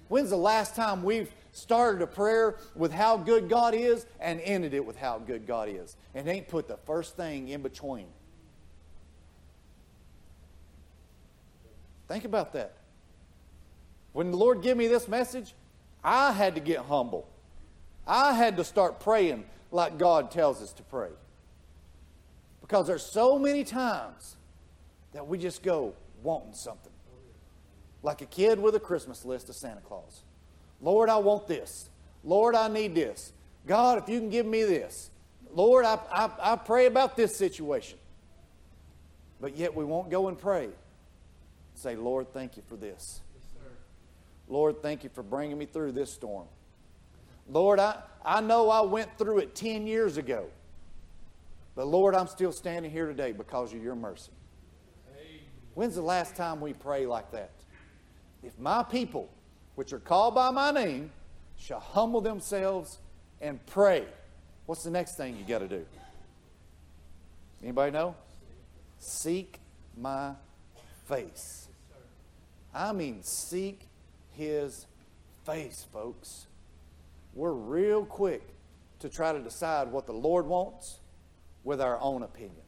Speaker 1: When's the last time we've started a prayer with how good God is and ended it with how good God is? And ain't put the first thing in between. Think about that. When the Lord gave me this message, I had to get humble. I had to start praying like God tells us to pray. Because there's so many times that we just go wanting something. Like a kid with a Christmas list of Santa Claus. Lord, I want this. Lord, I need this. God, if you can give me this. Lord, I, I, I pray about this situation. But yet we won't go and pray. Say, Lord, thank you for this. Lord, thank you for bringing me through this storm. Lord, I, I know I went through it 10 years ago. But Lord, I'm still standing here today because of your mercy. When's the last time we pray like that? If my people, which are called by my name, shall humble themselves and pray, what's the next thing you got to do? Anybody know? Seek my face. I mean, seek his face, folks. We're real quick to try to decide what the Lord wants with our own opinion.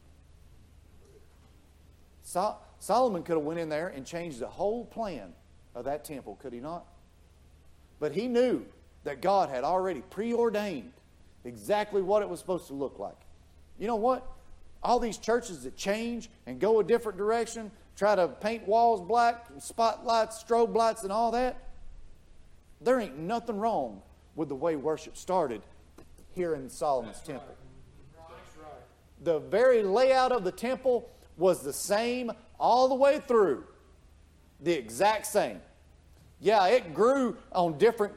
Speaker 1: Sol- Solomon could have went in there and changed the whole plan of that temple, could he not? But he knew that God had already preordained exactly what it was supposed to look like. You know what? All these churches that change and go a different direction, try to paint walls black, spotlights, strobe lights, and all that, there ain't nothing wrong with the way worship started here in Solomon's temple. The very layout of the temple was the same all the way through, the exact same. Yeah, it grew on different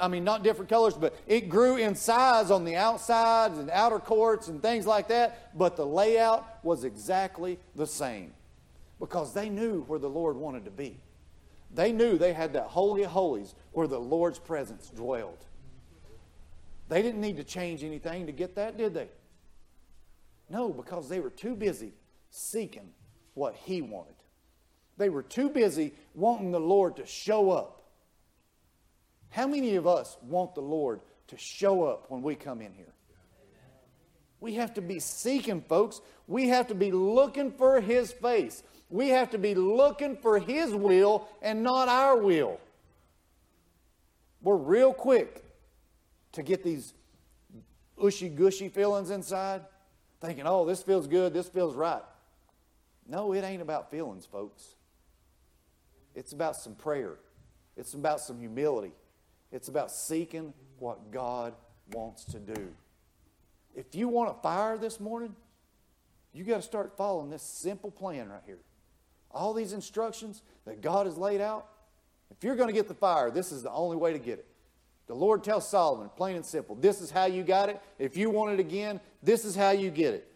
Speaker 1: I mean, not different colors, but it grew in size on the outsides and outer courts and things like that, but the layout was exactly the same because they knew where the Lord wanted to be. They knew they had that Holy of Holies where the Lord's presence dwelled. They didn't need to change anything to get that, did they? No, because they were too busy seeking what He wanted. They were too busy wanting the Lord to show up. How many of us want the Lord to show up when we come in here? We have to be seeking, folks. We have to be looking for His face. We have to be looking for His will and not our will. We're real quick to get these ushy gushy feelings inside, thinking, oh, this feels good, this feels right. No, it ain't about feelings, folks. It's about some prayer, it's about some humility, it's about seeking what God wants to do. If you want a fire this morning, you got to start following this simple plan right here. All these instructions that God has laid out, if you're going to get the fire, this is the only way to get it. The Lord tells Solomon, plain and simple, this is how you got it. If you want it again, this is how you get it.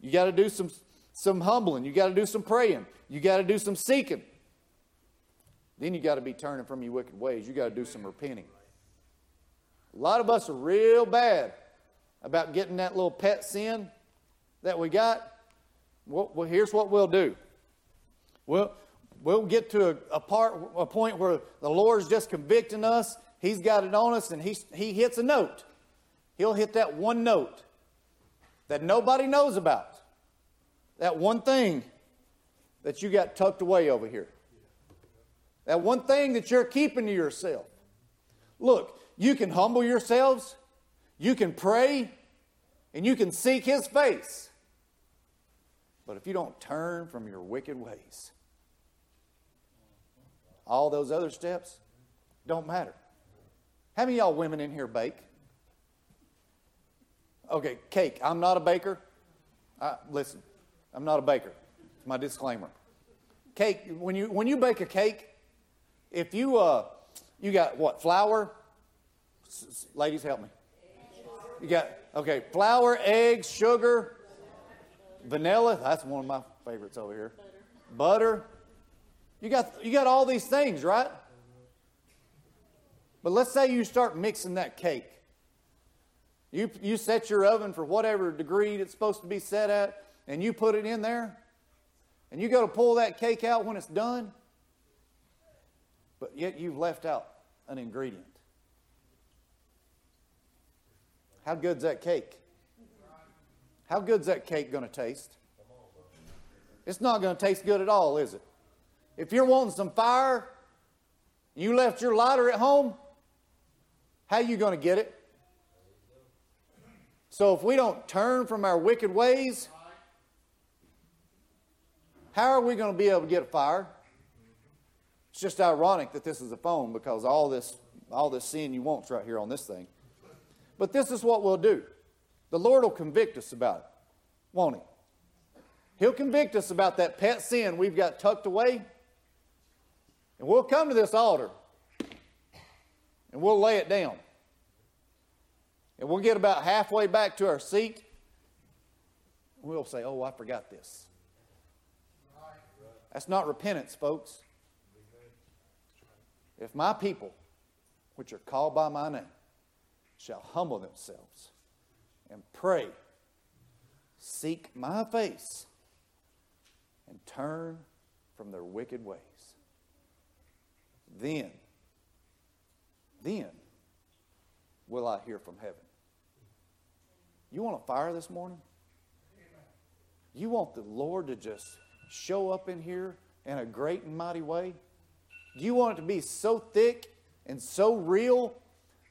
Speaker 1: You got to do some, some humbling. You got to do some praying. You got to do some seeking. Then you got to be turning from your wicked ways. You got to do some repenting. A lot of us are real bad about getting that little pet sin that we got. Well, well here's what we'll do. We'll, we'll get to a, a, part, a point where the Lord's just convicting us. He's got it on us, and he, he hits a note. He'll hit that one note that nobody knows about. That one thing that you got tucked away over here. That one thing that you're keeping to yourself. Look, you can humble yourselves, you can pray, and you can seek His face. But if you don't turn from your wicked ways, all those other steps don't matter. How many y'all women in here bake? Okay, cake. I'm not a baker. Listen, I'm not a baker. It's my disclaimer. Cake. When you when you bake a cake, if you uh, you got what flour? S- ladies, help me. You got okay, flour, eggs, sugar, vanilla. That's one of my favorites over here. Butter. You got you got all these things, right? But let's say you start mixing that cake. You, you set your oven for whatever degree it's supposed to be set at, and you put it in there, and you go to pull that cake out when it's done, but yet you've left out an ingredient. How good's that cake? How good's that cake going to taste? It's not going to taste good at all, is it? If you're wanting some fire, you left your lighter at home, how you going to get it? So if we don't turn from our wicked ways, how are we going to be able to get a fire? It's just ironic that this is a phone because all this all this sin you want's right here on this thing. But this is what we'll do. The Lord will convict us about it, won't He? He'll convict us about that pet sin we've got tucked away. And we'll come to this altar and we'll lay it down. And we'll get about halfway back to our seat. We'll say, Oh, I forgot this. That's not repentance, folks. If my people, which are called by my name, shall humble themselves and pray, seek my face, and turn from their wicked ways, then then will I hear from heaven. You want a fire this morning? You want the Lord to just show up in here in a great and mighty way? You want it to be so thick and so real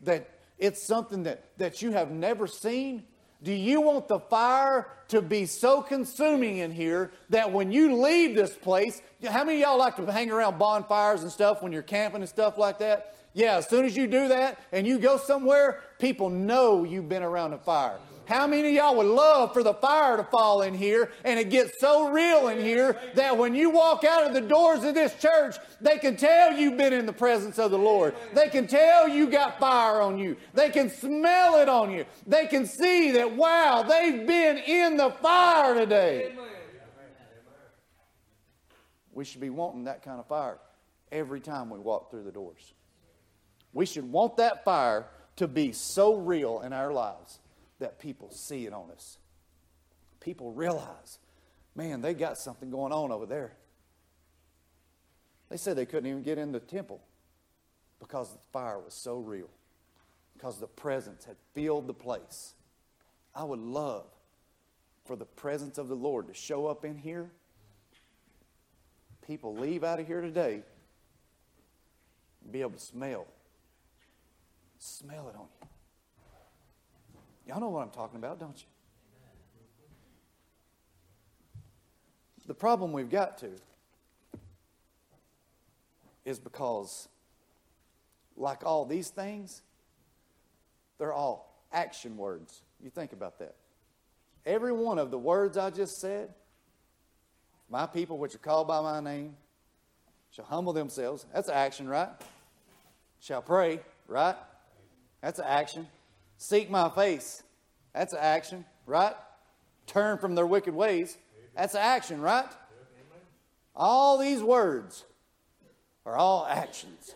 Speaker 1: that it's something that, that you have never seen? Do you want the fire to be so consuming in here that when you leave this place, how many y'all like to hang around bonfires and stuff when you're camping and stuff like that? Yeah, as soon as you do that and you go somewhere, people know you've been around a fire. How many of y'all would love for the fire to fall in here and it gets so real in here that when you walk out of the doors of this church, they can tell you've been in the presence of the Lord. They can tell you got fire on you. They can smell it on you. They can see that, wow, they've been in the fire today. We should be wanting that kind of fire every time we walk through the doors. We should want that fire to be so real in our lives that people see it on us. People realize, man, they got something going on over there. They said they couldn't even get in the temple because the fire was so real, because the presence had filled the place. I would love for the presence of the Lord to show up in here. People leave out of here today and be able to smell. Smell it on you. Y'all know what I'm talking about, don't you? The problem we've got to is because, like all these things, they're all action words. You think about that. Every one of the words I just said, my people which are called by my name shall humble themselves. That's action, right? Shall pray, right? That's action. Seek my face. That's an action, right? Turn from their wicked ways. That's an action, right? All these words are all actions.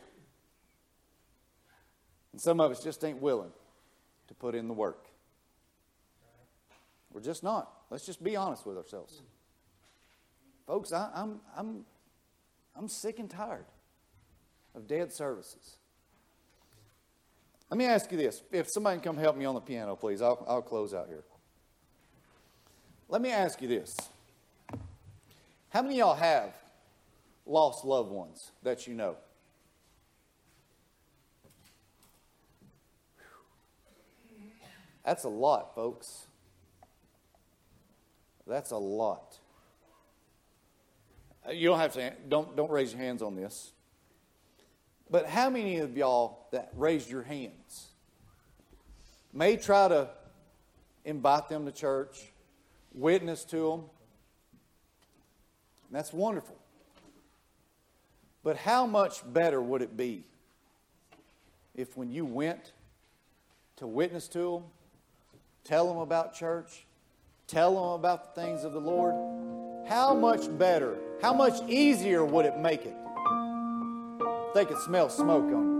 Speaker 1: And some of us just ain't willing to put in the work. We're just not. Let's just be honest with ourselves. Folks, I, I'm, I'm, I'm sick and tired of dead services. Let me ask you this. If somebody can come help me on the piano, please, I'll, I'll close out here. Let me ask you this. How many of y'all have lost loved ones that you know? That's a lot, folks. That's a lot. Uh, you don't have to don't don't raise your hands on this. But how many of y'all that raised your hands may try to invite them to church, witness to them? That's wonderful. But how much better would it be if when you went to witness to them, tell them about church, tell them about the things of the Lord, how much better, how much easier would it make it they could smell smoke on you?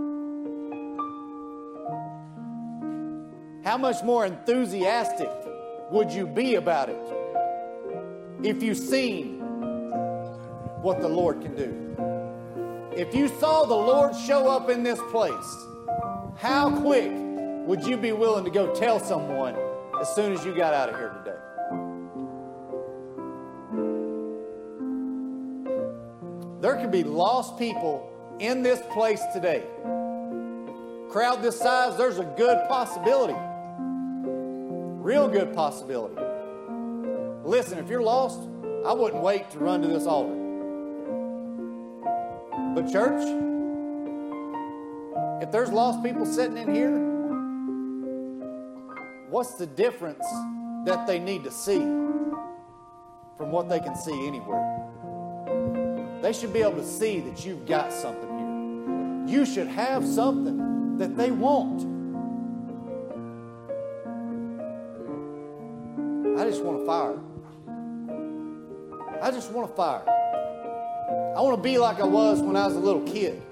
Speaker 1: How much more enthusiastic would you be about it if you seen what the Lord can do? If you saw the Lord show up in this place, how quick would you be willing to go tell someone as soon as you got out of here today? There could be lost people in this place today. Crowd this size, there's a good possibility. Real good possibility. Listen, if you're lost, I wouldn't wait to run to this altar. But, church, if there's lost people sitting in here, what's the difference that they need to see from what they can see anywhere? They should be able to see that you've got something. You should have something that they want. I just want a fire. I just want a fire. I want to be like I was when I was a little kid.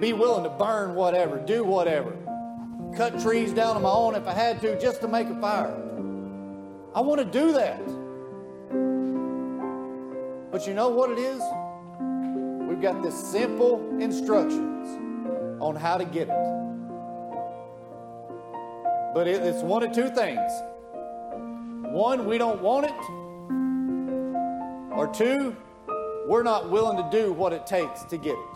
Speaker 1: Be willing to burn whatever, do whatever, cut trees down on my own if I had to just to make a fire. I want to do that. But you know what it is? Got this simple instructions on how to get it. But it, it's one of two things. One, we don't want it. Or two, we're not willing to do what it takes to get it.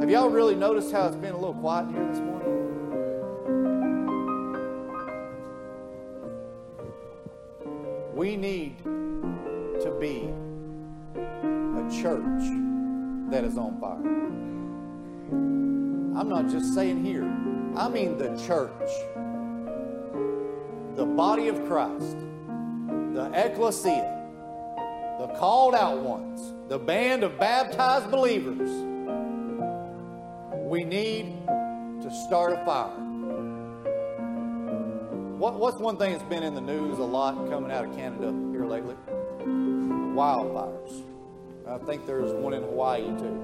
Speaker 1: Have y'all really noticed how it's been a little quiet here this morning? We need be a church that is on fire. I'm not just saying here, I mean the church, the body of Christ, the ecclesia, the called out ones, the band of baptized believers. We need to start a fire. What, what's one thing that's been in the news a lot coming out of Canada here lately? Wildfires. I think there's one in Hawaii too.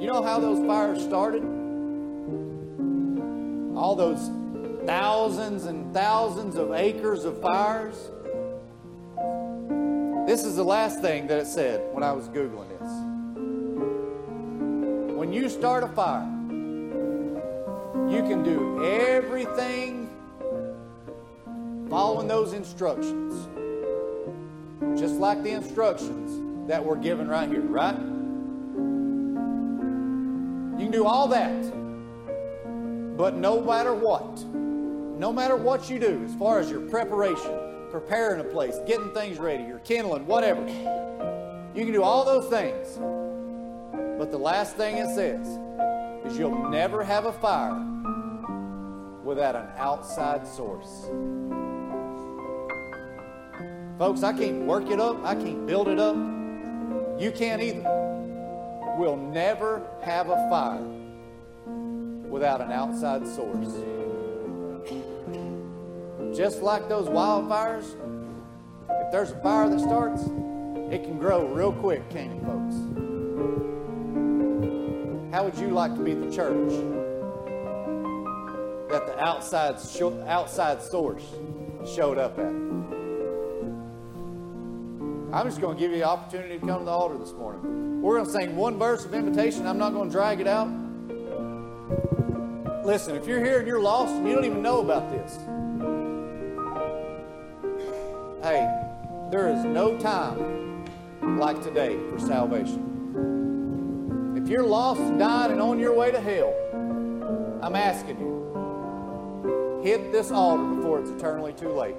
Speaker 1: You know how those fires started? All those thousands and thousands of acres of fires. This is the last thing that it said when I was Googling this. When you start a fire, you can do everything following those instructions. Just like the instructions that were given right here, right? You can do all that. But no matter what, no matter what you do, as far as your preparation, preparing a place, getting things ready, your kindling, whatever, you can do all those things. But the last thing it says is you'll never have a fire without an outside source. Folks, I can't work it up, I can't build it up. You can't either. We'll never have a fire without an outside source. Just like those wildfires, if there's a fire that starts, it can grow real quick, can't it, folks? How would you like to be the church that the outside, outside source showed up at? I'm just going to give you the opportunity to come to the altar this morning. We're going to sing one verse of invitation. I'm not going to drag it out. Listen, if you're here and you're lost and you don't even know about this, hey, there is no time like today for salvation. If you're lost, dying, and on your way to hell, I'm asking you, hit this altar before it's eternally too late.